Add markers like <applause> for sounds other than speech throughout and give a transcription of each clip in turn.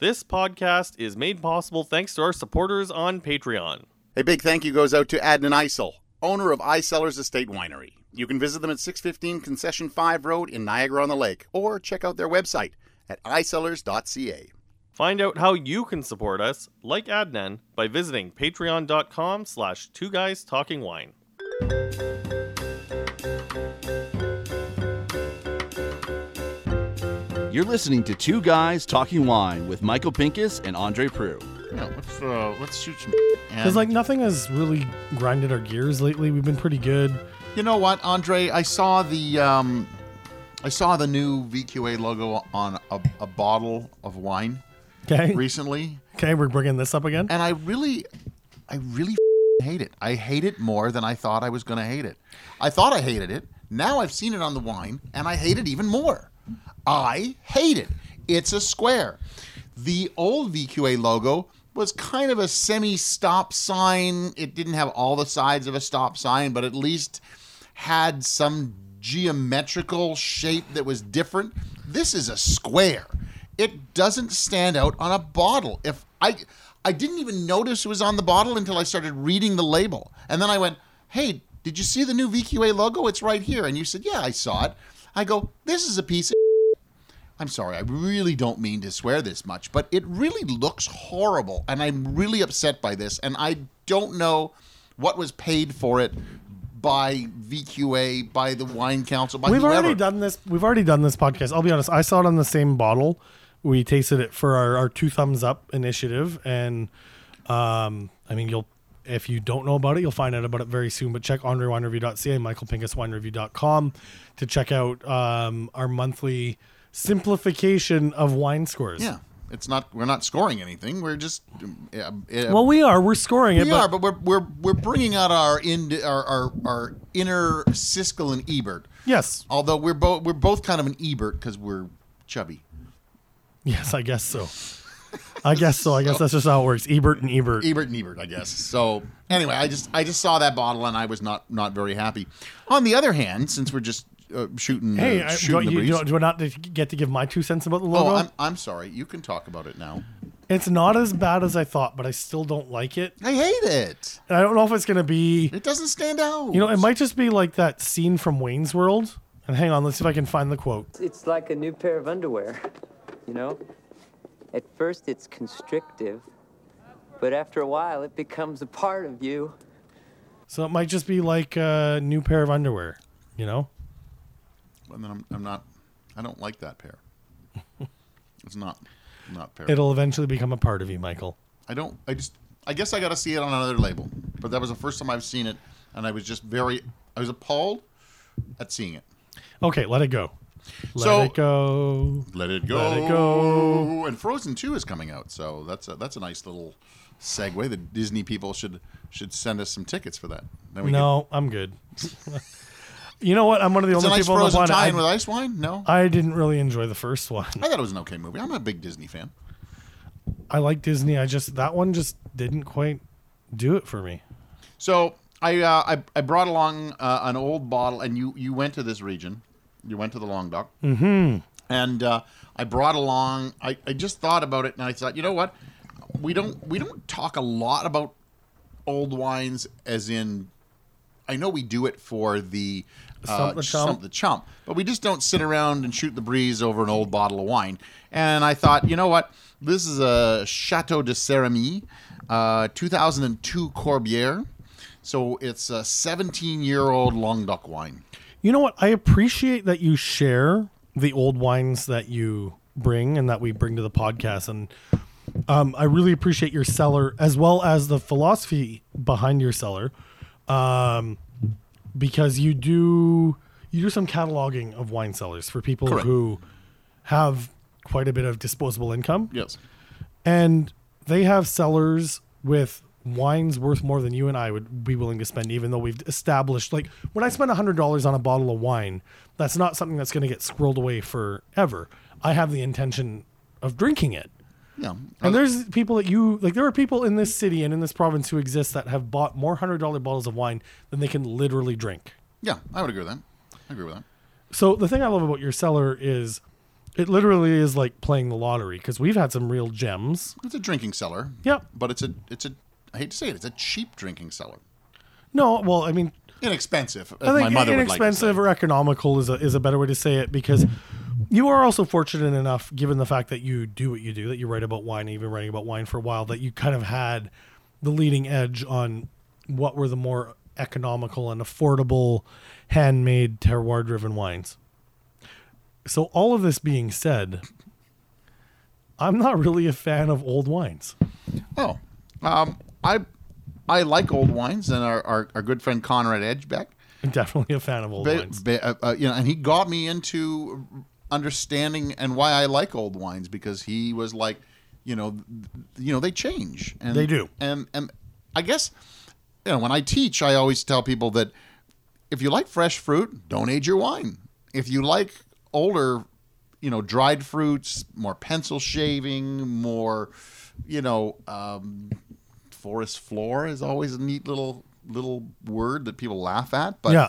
This podcast is made possible thanks to our supporters on Patreon. A big thank you goes out to Adnan Isel, owner of iCellars Estate Winery. You can visit them at 615 Concession 5 Road in Niagara on the Lake or check out their website at icellars.ca. Find out how you can support us, like Adnan, by visiting patreon.com slash two guys talking wine. You're listening to Two Guys Talking Wine with Michael Pincus and Andre Proulx. Yeah, let's uh, let's shoot some. <laughs> Because like nothing has really grinded our gears lately. We've been pretty good. you know what, Andre? I saw the um, I saw the new VQA logo on a, a bottle of wine Okay. recently, Okay, we're bringing this up again. and I really, I really <laughs> hate it. I hate it more than I thought I was going to hate it. I thought I hated it. Now I've seen it on the wine, and I hate it even more. I hate it. It's a square. The old VQA logo was kind of a semi stop sign. It didn't have all the sides of a stop sign, but at least had some geometrical shape that was different. This is a square. It doesn't stand out on a bottle. If I I didn't even notice it was on the bottle until I started reading the label. And then I went, "Hey, did you see the new VQA logo? It's right here." And you said, "Yeah, I saw it." I go, "This is a piece I'm sorry, I really don't mean to swear this much, but it really looks horrible, and I'm really upset by this, and I don't know what was paid for it by VQA, by the Wine Council, by We've whoever. already done this. We've already done this podcast. I'll be honest. I saw it on the same bottle. We tasted it for our, our two thumbs up initiative, and um, I mean, you'll if you don't know about it, you'll find out about it very soon. But check AndreWineReview.ca, MichaelPincusWineReview.com to check out um, our monthly simplification of wine scores. Yeah, it's not. We're not scoring anything. We're just. Uh, uh, Well, we are. We're scoring it. we but are, but we're we're we're bringing out our in our our, our inner Siskel and Ebert. yes, Although we're both we're both kind of an Ebert because we're chubby. yes, I guess so. I guess so. I guess that's just how it works. Ebert and Ebert. Ebert and Ebert, I guess. So anyway, I just I just saw that bottle and I was not not very happy. On the other hand, since we're just uh, shooting, Hey, uh, I, shooting do, the you, breeze. do, do I not get to give my two cents about the logo? oh, I'm I'm sorry. You can talk about it now. it's not as bad as I thought, but I still don't like it. I hate it. And I don't know if it's going to be, It doesn't stand out. you know, it might just be like that scene from Wayne's World. And hang on, let's see if I can find the quote. It's like a new pair of underwear, <laughs> you know? At first, it's constrictive, but after a while, it becomes a part of you. So it might just be like a new pair of underwear, you know? And then I'm, I'm not. I don't like that pair. <laughs> it's not not pair. It'll eventually become a part of you, Michael. I don't. I just. I guess I got to see it on another label. But that was the first time I've seen it, and I was just very. I was appalled at seeing it. Okay, let it go. Let So- it go. Let it go. Let it go. And Frozen Two is coming out, so that's a, that's a nice little segue. The Disney people should should send us some tickets for that. Then we No, I'm good. <laughs> you know what? I'm one of the only people on the frozen planet. tie-in I, with ice wine. No, I didn't really enjoy the first one. I thought it was an okay movie. I'm a big Disney fan. I like Disney. I just that one just didn't quite do it for me. So I uh, I, I brought along uh, an old bottle, and you you went to this region. You went to the Languedoc, mm-hmm. and uh, I brought along. I, I just thought about it, and I thought, you know what? We don't we don't talk a lot about old wines, as in. I know we do it for the Stump the Chump. Stump the chump, but we just don't sit around and shoot the breeze over an old bottle of wine. And I thought, you know what? This is a Chateau de Céramie, uh, 2002 Corbière. So it's a 17 year old Languedoc wine. You know what? I appreciate that you share the old wines that you bring and that we bring to the podcast. And um, I really appreciate your cellar as well as the philosophy behind your cellar, um, because you do you do some cataloging of wine cellars for people Correct. who have quite a bit of disposable income Yes. and they have cellars with wines worth more than you and I would be willing to spend, even though we've established like when I spend hundred dollars on a bottle of wine, that's not something that's going to get squirreled away forever. I have the intention of drinking it. Yeah. And there's people that you like. There are people in this city and in this province who exist that have bought more hundred dollar bottles of wine than they can literally drink. yeah, I would agree with that. I agree with that. So the thing I love about your cellar is It literally is like playing the lottery because we've had some real gems. It's a drinking cellar. Yep. But it's a it's a I hate to say it, it's a cheap drinking cellar. No, well, I mean, Inexpensive, I think my mother would like to inexpensive say. or economical is a, is a better way to say it because you are also fortunate enough, given the fact that you do what you do, that you write about wine, even writing about wine for a while, that you kind of had the leading edge on what were the more economical and affordable handmade terroir driven wines. So, all of this being said, I'm not really a fan of old wines. Oh, um, I I like old wines, and our, our, our good friend Konrad Ejbich, I'm definitely a fan of old ba- wines. ba- uh, uh, you know, and he got me into understanding and why I like old wines because he was like, you know, you know, they change. And, They do. and and I guess you know when I teach, I always tell people that if you like fresh fruit, don't age your wine. If you like older, you know, dried fruits, more pencil shaving, more, you know, um, forest floor is always a neat little little word that people laugh at. But Yeah.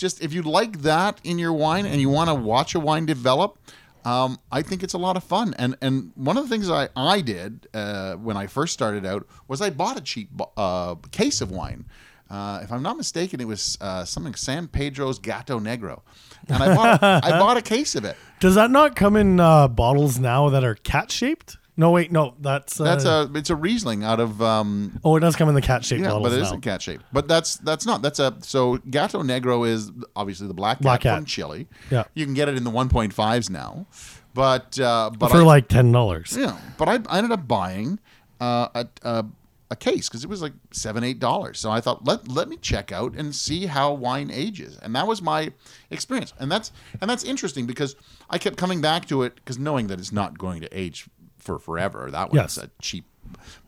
Just if you like that in your wine and you want to watch a wine develop, um, I think it's a lot of fun. And and one of the things I I did uh, when I first started out was I bought a cheap uh, case of wine. Uh, if I'm not mistaken, it was uh, something San Pedro's Gato Negro, and I bought I <laughs> bought a case of it. Does that not come in uh, bottles now that are cat shaped? No, wait, no, that's uh, That's a it's a Riesling out of um, Oh, it does come in the cat shaped yeah, but it now. isn't cat shaped. But that's that's not that's a so Gato Negro is obviously the black cat, Black cat. from Chile. Yeah. you can get it in the 1.5s now, but uh, but for I, like ten dollars. Yeah, but I, I ended up buying uh, a, a a case because it was like seven eight dollars. So I thought let let me check out and see how wine ages, and that was my experience. And that's and that's interesting because I kept coming back to it because knowing that it's not going to age for forever. That one's Yes. a cheap,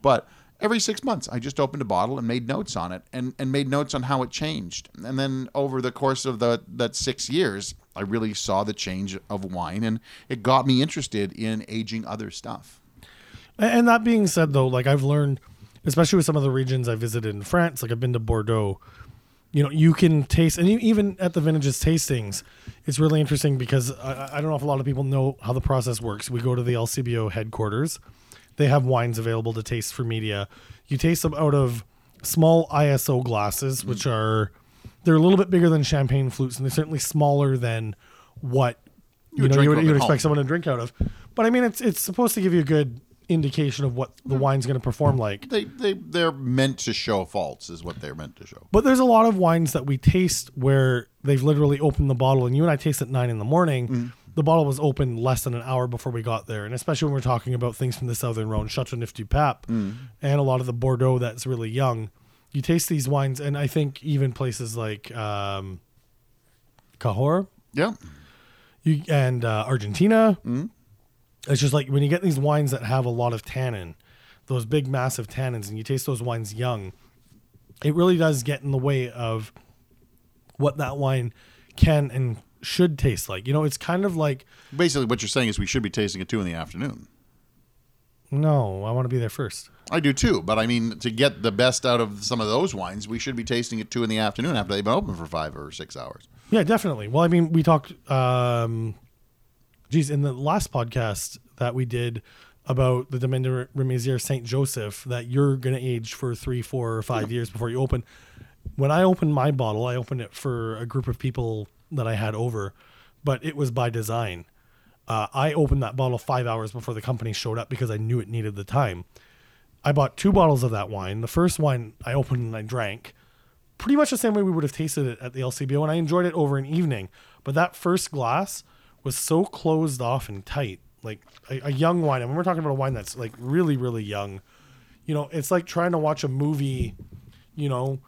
but. Every six months, I just opened a bottle and made notes on it, and, and made notes on how it changed. And then over the course of the that six years, I really saw the change of wine, and it got me interested in aging other stuff. And that being said, though, like I've learned, especially with some of the regions I visited in France, like I've been to Bordeaux. You know, you can taste, and even at the vintages tastings, it's really interesting because I, I don't know if a lot of people know how the process works. We go to the LCBO headquarters; they have wines available to taste for media. You taste them out of small ISO glasses, mm. which are they're a little bit bigger than champagne flutes, and they're certainly smaller than what you, would know you would, you would expect someone to drink out of. But I mean, it's it's supposed to give you a good indication of what the wine's going to perform like. they they they're meant to show faults is what they're meant to show But there's a lot of wines that we taste where they've literally opened the bottle, and you and I taste at nine in the morning. Mm-hmm. The bottle was open less than an hour before we got there, and especially when we're talking about things from the Southern Rhone, Chateauneuf du Pape, Mm. and a lot of the Bordeaux that's really young. You taste these wines, and I think even places like um, Cahors, yeah you and uh, Argentina. Mm-hmm. It's just like when you get these wines that have a lot of tannin, those big massive tannins, and you taste those wines young, it really does get in the way of what that wine can and should taste like. You know, it's kind of like basically what you're saying is we should be tasting it two in the afternoon no, I want to be there first. i do too but i mean to get the best out of some of those wines we should be tasting it two in the afternoon after they've been open for five or six hours Yeah, definitely. Well, I mean, we talked, um, geez, in the last podcast that we did about the Domaine de Remizières Saint Joseph, that you're going to age for three, four, or five years before you open. When I opened my bottle, I opened it for a group of people that I had over, but it was by design. Uh, I opened that bottle five hours before the company showed up because I knew it needed the time. I bought two bottles of that wine. The first wine I opened and I drank pretty much the same way we would have tasted it at the LCBO, and I enjoyed it over an evening. But that first glass was so closed off and tight, like a, a young wine. And when we're talking about a wine that's like really, really young, you know, it's like trying to watch a movie, you know,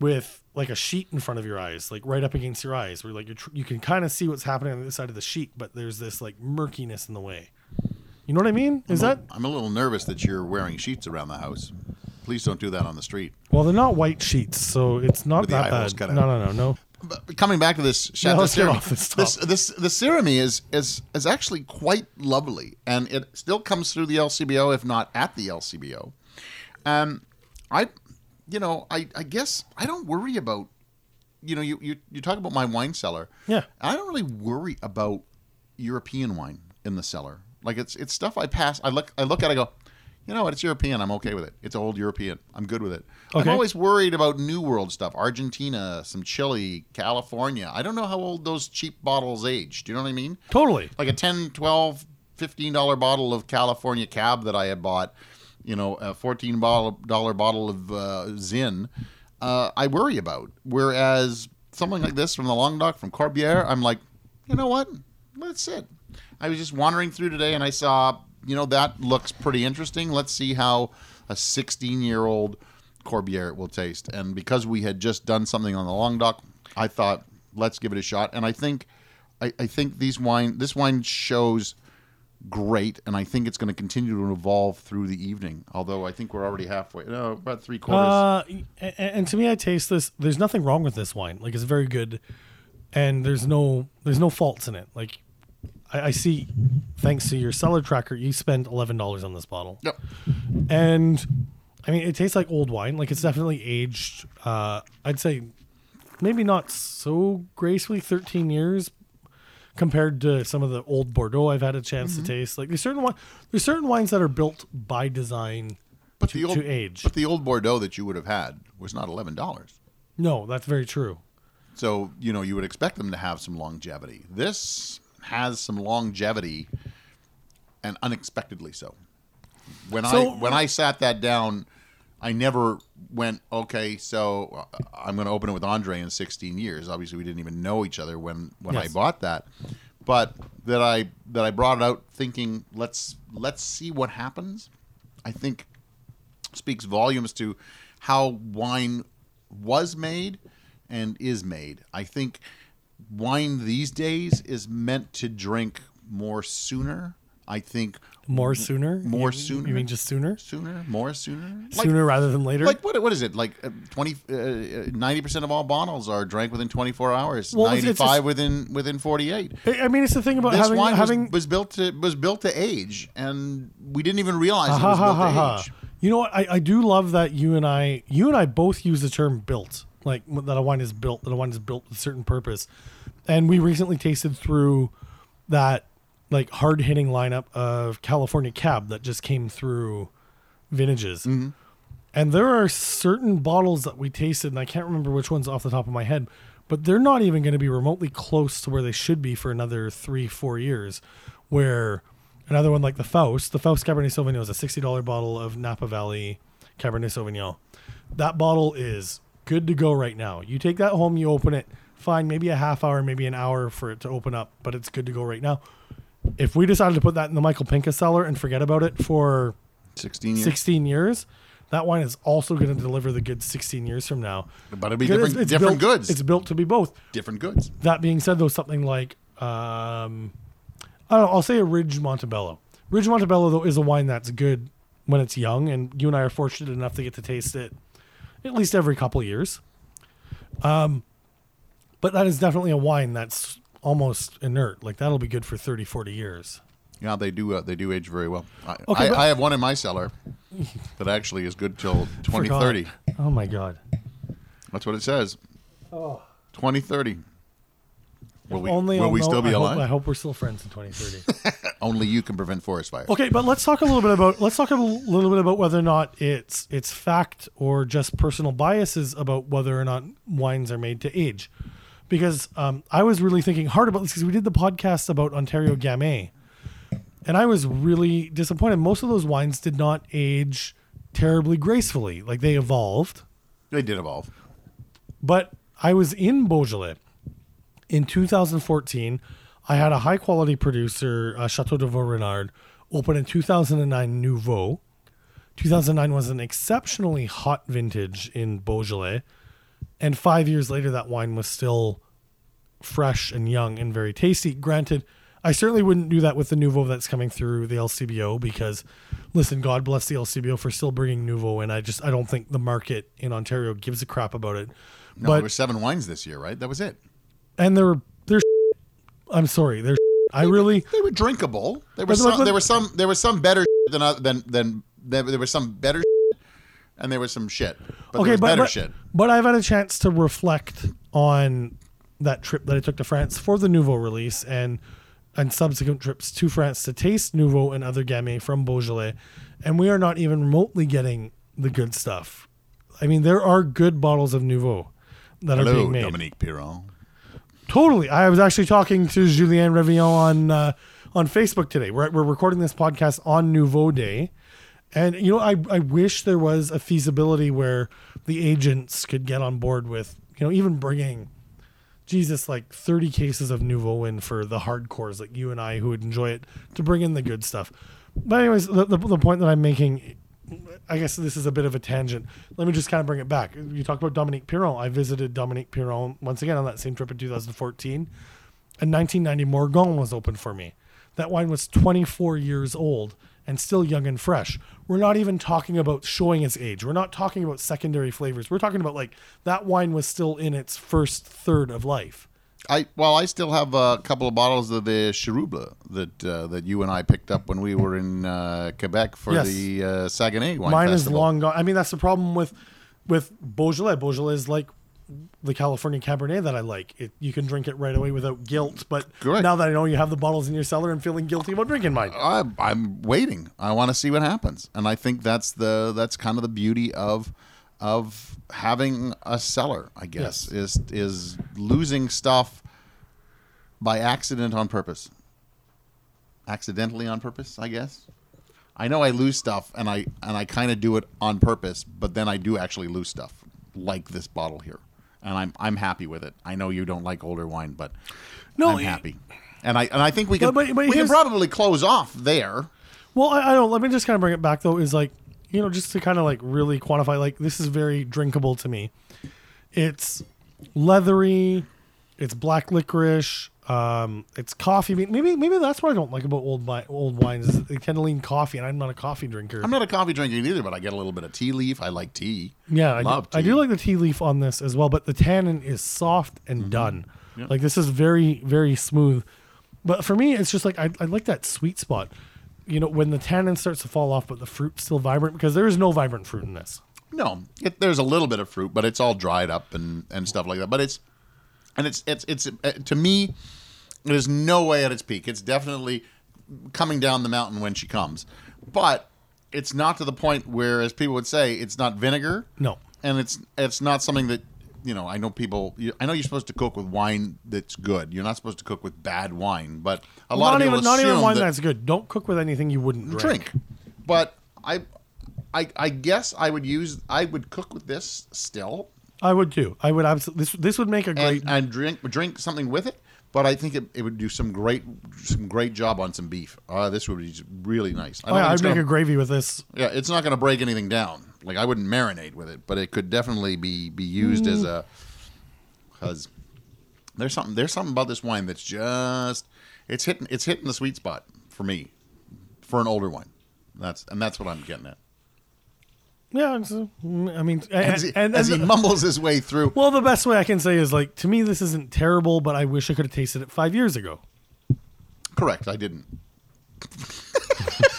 with like a sheet in front of your eyes, like right up against your eyes, where like you're tr- you can kind of see what's happening on the side of the sheet, but there's this like murkiness in the way. You know what I mean? Is that i'm a little nervous that you're wearing sheets around the house please don't do that on the street well? They're not white sheets, so it's not With that bad. No, no, no, no. But coming back to this Yeah, Chateau let's get off this this, this the Syrah is is is actually quite lovely, and it still comes through the LCBO, if not at the LCBO. Um, I, you know, I I guess I don't worry about, you know, you you, you talk about my wine cellar. Yeah. I don't really worry about European wine. in the cellar. Like it's it's stuff I pass. I look I look at. it, I go, you know what? It's European. I'm okay with it. It's old European. I'm good with it. I'm always worried about New World stuff. Argentina, some Chile, California. I don't know how old those cheap bottles age. Do you know what I mean? Totally. like a 10 12 15 dollar bottle of california cab that i had bought you know a $14 bottle of uh, zin uh, i worry about whereas something like this from the Languedoc from corbiere i'm like you know what let's sit i was just wandering through today and i saw you know that looks pretty interesting let's see how a 16 year old corbiere will taste and because we had just done something on the Languedoc i thought let's give it a shot and i think I, I think these wine this wine shows great, and I think it's going to continue to evolve through the evening. Although I think we're already halfway. No, about three quarters. Uh, and, and to me, I taste this. There's nothing wrong with this wine. Like it's very good, and there's no there's no faults in it. Like I, I see, thanks to your cellar tracker, you spent eleven dollars on this bottle, Yep. and I mean it tastes like old wine. Like it's definitely aged. Uh, I'd say maybe not so gracefully, thirteen years. Compared to some of the old Bordeaux I've had a chance Mm-hmm. to taste, like there's certain wi- there's certain wines that are built by design But to, the old to age. but the old Bordeaux that you would have had was not eleven dollars. no, that's very true. So you know you would expect them to have some longevity. This has some longevity, and unexpectedly so. When So- I when I sat that down, I never went okay. So uh, I'm going to open it with Andre in 16 years. Obviously, we didn't even know each other when when I bought that, but that I that I brought it out thinking let's let's see what happens. I think speaks volumes to how wine was made and is made. I think wine these days is meant to drink more sooner. I think More sooner? more You- sooner. You mean just sooner? sooner, more sooner, sooner rather than later? Like what? What is it? Like uh, 20, ninety percent of all bottles are drank within twenty four hours. Well, it's- Ninety it's five just- within within forty eight. I mean, it's the thing about This having wine having was, was built to was built to age, and we didn't even realize it was built to age. You know what? I, I do love that you and I you and I both use the term built, like that a wine is built, that a wine is built with a certain purpose. And we recently tasted through that like hard hitting lineup of California Cab that just came through vintages. Mm-hmm. And there are certain bottles that we tasted, and I can't remember which ones off the top of my head, but they're not even going to be remotely close to where they should be for another three, four years. Where another one like the Faust, the Faust Cabernet Sauvignon is a $60 bottle of Napa Valley Cabernet Sauvignon. That bottle is good to go right now. You take that home, you open it, fine, maybe a half hour, maybe an hour for it to open up, but it's good to go right now. If we decided to put that in the Michael Pincus cellar and forget about it for Sixteen years, 16 years, that wine is also going to deliver the goods 16 years from now. but it'll be Because different, different built, goods. It's built to be both. different goods. That being said, though, something like um, I don't know, I'll say a Ridge Montebello. Ridge Montebello though is a wine that's good when it's young, and you and I are fortunate enough to get to taste it at least every couple years. Um, but that is definitely a wine that's almost inert. Like that'll be good for 30, 40 years. Yeah, they do. Uh, they do age very well. I, Okay, I, but- I have one in my cellar <laughs> that actually is good till <laughs> twenty thirty. Oh my god. That's what it says. Oh. Twenty thirty. Will we, Only will I'll we know- still be I hope- alive? I hope we're still friends in 2030. <laughs> Only you can prevent forest fires. Okay, but let's talk a little bit about let's talk a little bit about whether or not it's it's fact or just personal biases about whether or not wines are made to age. Because um, I was really thinking hard about this because we did the podcast about Ontario Gamay, and I was really disappointed. Most of those wines did not age terribly gracefully; like they evolved. They did evolve. But I was in Beaujolais in 2014. I had a high quality producer, uh, Chateau de Vaux-Renard, open in 2009 Nouveau. 2009 was an exceptionally hot vintage in Beaujolais. And five years later, that wine was still fresh and young and very tasty. Granted, I certainly wouldn't do that with the Nouveau that's coming through the LCBO because, listen, God bless the LCBO for still bringing Nouveau in. I just I don't think the market in Ontario gives a crap about it. No, but there were seven wines this year, right? That was it. And they're they're <laughs> I'm sorry, they're <laughs> I really They were drinkable. There was some. There was some. There was some better <laughs> than uh, than than there, there was some better, and there was some shit. But there okay, was but better but, shit. but I've had a chance to reflect on that trip that I took to France for the Nouveau release, and and subsequent trips to France to taste Nouveau and other Gamay from Beaujolais, and we are not even remotely getting the good stuff. I mean, there are good bottles of Nouveau that are Hello, being made. Dominique Piron. Totally. I was actually talking to Julien Revillon on uh, on Facebook today. We're, we're recording this podcast on Nouveau Day. And, you know, I, I wish there was a feasibility where the agents could get on board with, you know, even bringing, Jesus, like 30 cases of Nouveau in for the hardcores like you and I who would enjoy it to bring in the good stuff. But, anyways, the, the, the point that I'm making I guess this is a bit of a tangent. Let me just kind of bring it back. You talk about Dominique Piron. I visited Dominique Piron once again on that same trip in 2014. And 1990 Morgon was open for me. That wine was 24 years old and still young and fresh. We're not even talking about showing its age. We're not talking about secondary flavors. We're talking about like that wine was still in its first third of life. I well, I still have a couple of bottles of the Chiroubles that uh, that you and I picked up when we were in uh, Quebec for Yes. the uh, Saguenay wine Mine festival. is long gone. I mean, that's the problem with with Beaujolais. Beaujolais is like the California Cabernet that I like. It, you can drink it right away without guilt. But Correct. now that I know you have the bottles in your cellar and feeling guilty about drinking mine, I, I'm waiting. I want to see what happens, and I think that's the that's kind of the beauty of of having a cellar. I guess is is losing stuff by accident on purpose. Accidentally on purpose, I guess. I know I lose stuff, and I and I kind of do it on purpose, but then I do actually lose stuff, like this bottle here, and I'm I'm happy with it. I know you don't like older wine, but No, I'm happy. And I and I think we can But- but- but we can probably close off there. Well, I, I don't. Let me just kind of bring it back though. Is like you know just to kind of like really quantify. Like this is very drinkable to me. It's leathery. It's black licorice. Um, it's coffee. Maybe maybe that's what I don't like about old wi- old wines. Is they tend to lean coffee, and I'm not a coffee drinker. I'm not a coffee drinker either, but I get a little bit of tea leaf. I like tea. Yeah, I Love do, I do like the tea leaf on this as well, but the tannin is soft and Mm-hmm. done. Like this is very, very smooth. But for me, it's just like I, I like that sweet spot. You know, when the tannin starts to fall off, but the fruit's still vibrant because there is no vibrant fruit in this. No, it, there's a little bit of fruit, but it's all dried up and, and stuff like that. But it's and it's it's it's uh, to me, it is no way at its peak. It's definitely coming down the mountain when she comes, but it's not to the point where, as people would say, it's not vinegar. No. and it's it's not something that you know. I know people. You, I know you're supposed to cook with wine that's good. You're not supposed to cook with bad wine, but a lot not of people even not even wine that- that's good. Don't cook with anything you wouldn't drink. drink. But I, I, I guess I would use. I would cook with this still, I would too. I would absolutely. This this would make a great. and, and drink drink something with it. But I think it, it would do some great some great job on some beef. Uh, this would be really nice. I oh, yeah, I'd make gonna- a gravy with this. yeah, it's not going to break anything down. Like I wouldn't marinate with it, but it could definitely be be used as mm. a because there's something there's something about this wine that's just it's hitting it's hitting the sweet spot for me for an older wine. That's and that's what I'm getting at. Yeah, it's, I mean, As he, and, and, as he mumbles his way through, well, the best way I can say is like to me, this isn't terrible, but I wish I could have tasted it five years ago. correct. I didn't. <laughs>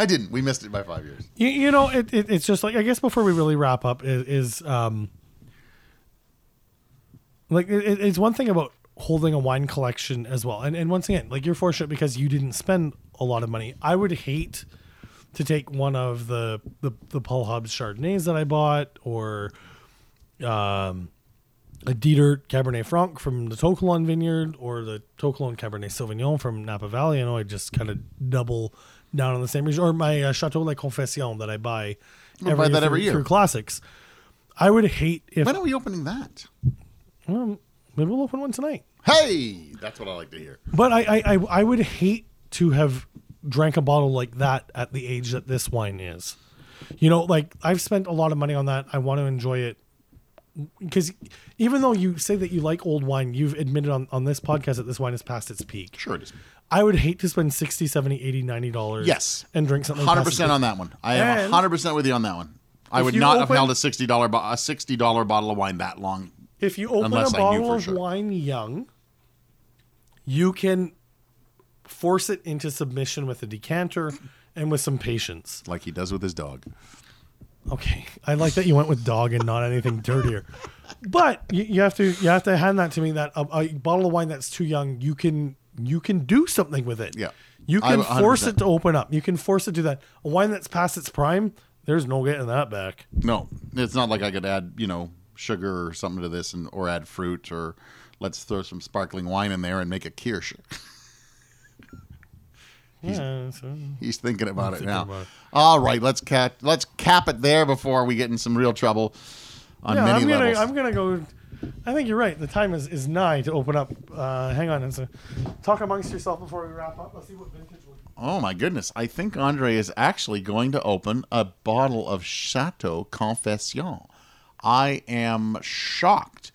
I didn't. We missed it by five years. You, you know, it, it, it's just like I guess before we really wrap up is, is um, like it, it- it's one thing about holding a wine collection as well, and and once again, like you're fortunate because you didn't spend a lot of money. I would hate to take one of the the the Paul Hobbs Chardonnays that I bought or um a Detert Cabernet Franc from the To Kalon vineyard or the To Kalon Cabernet Sauvignon from Napa Valley. You know, I just kind of double down on the same region. Or my uh, Chateau La Confession that I buy We'll buy that through, every year. through classics. I would hate if When are we opening that? well, maybe we'll open one tonight. Hey, that's what I like to hear. But I, I, I, I would hate to have drank a bottle like that at the age that this wine is. You know, like I've spent a lot of money on that. I want to enjoy it because even though you say that you like old wine, you've admitted on, on this podcast that this wine is past its peak. Sure it is. I would hate to spend 60, 70, 80, 90 dollars Yes. and drink something Hundred past its percent on that one. I am And- hundred percent with you on that one. I would not have open- held a sixty dollar a sixty dollar bottle of wine that long. If you open Unless a I knew bottle for of sure. wine young, you can force it into submission with a decanter and with some patience. like he does with his dog. Okay, I like that you went with dog and not anything dirtier. But you, you have to you have to hand that to me that a, a bottle of wine that's too young, you can you can do something with it. Yeah. You can I- force it to open up. You can force it to that. A wine that's past its prime, there's no getting that back. No, it's not like I could add, you know, sugar or something to this, and or add fruit, or let's throw some sparkling wine in there and make a kirsch. <laughs> Yeah, so- He's thinking about it thinking now. about it. All right, let's cap let's cap it there before we get in some real trouble on yeah, many I'm gonna levels. I'm gonna go. I think you're right. The time is, is nigh to open up. Uh, hang on, and so talk amongst yourself before we wrap up. Let's see what vintage. we Oh my goodness! I think Andre is actually going to open a bottle of Chateau Confession. I am shocked,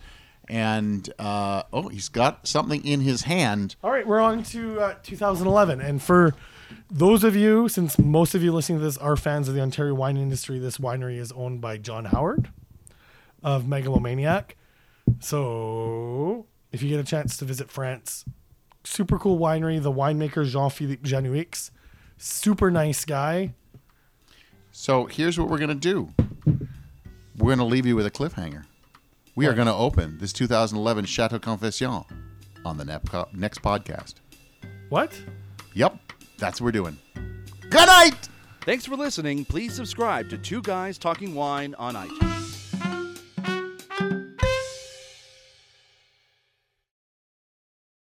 and uh, oh, he's got something in his hand. All right, we're on to uh, 2011, and for those of you, since most of you listening to this are fans of the Ontario wine industry, this winery is owned by John Howard of Megalomaniac. So, if you get a chance to visit France, super cool winery. The winemaker Jean Philippe Janoueix, super nice guy. So here's what we're gonna do. We're gonna leave you with a cliffhanger. We are gonna open this 2011 Chateau Confession on the nep- next podcast. What? Yep, that's what we're doing. Good night. Thanks for listening. Please subscribe to Two Guys Talking Wine on iTunes.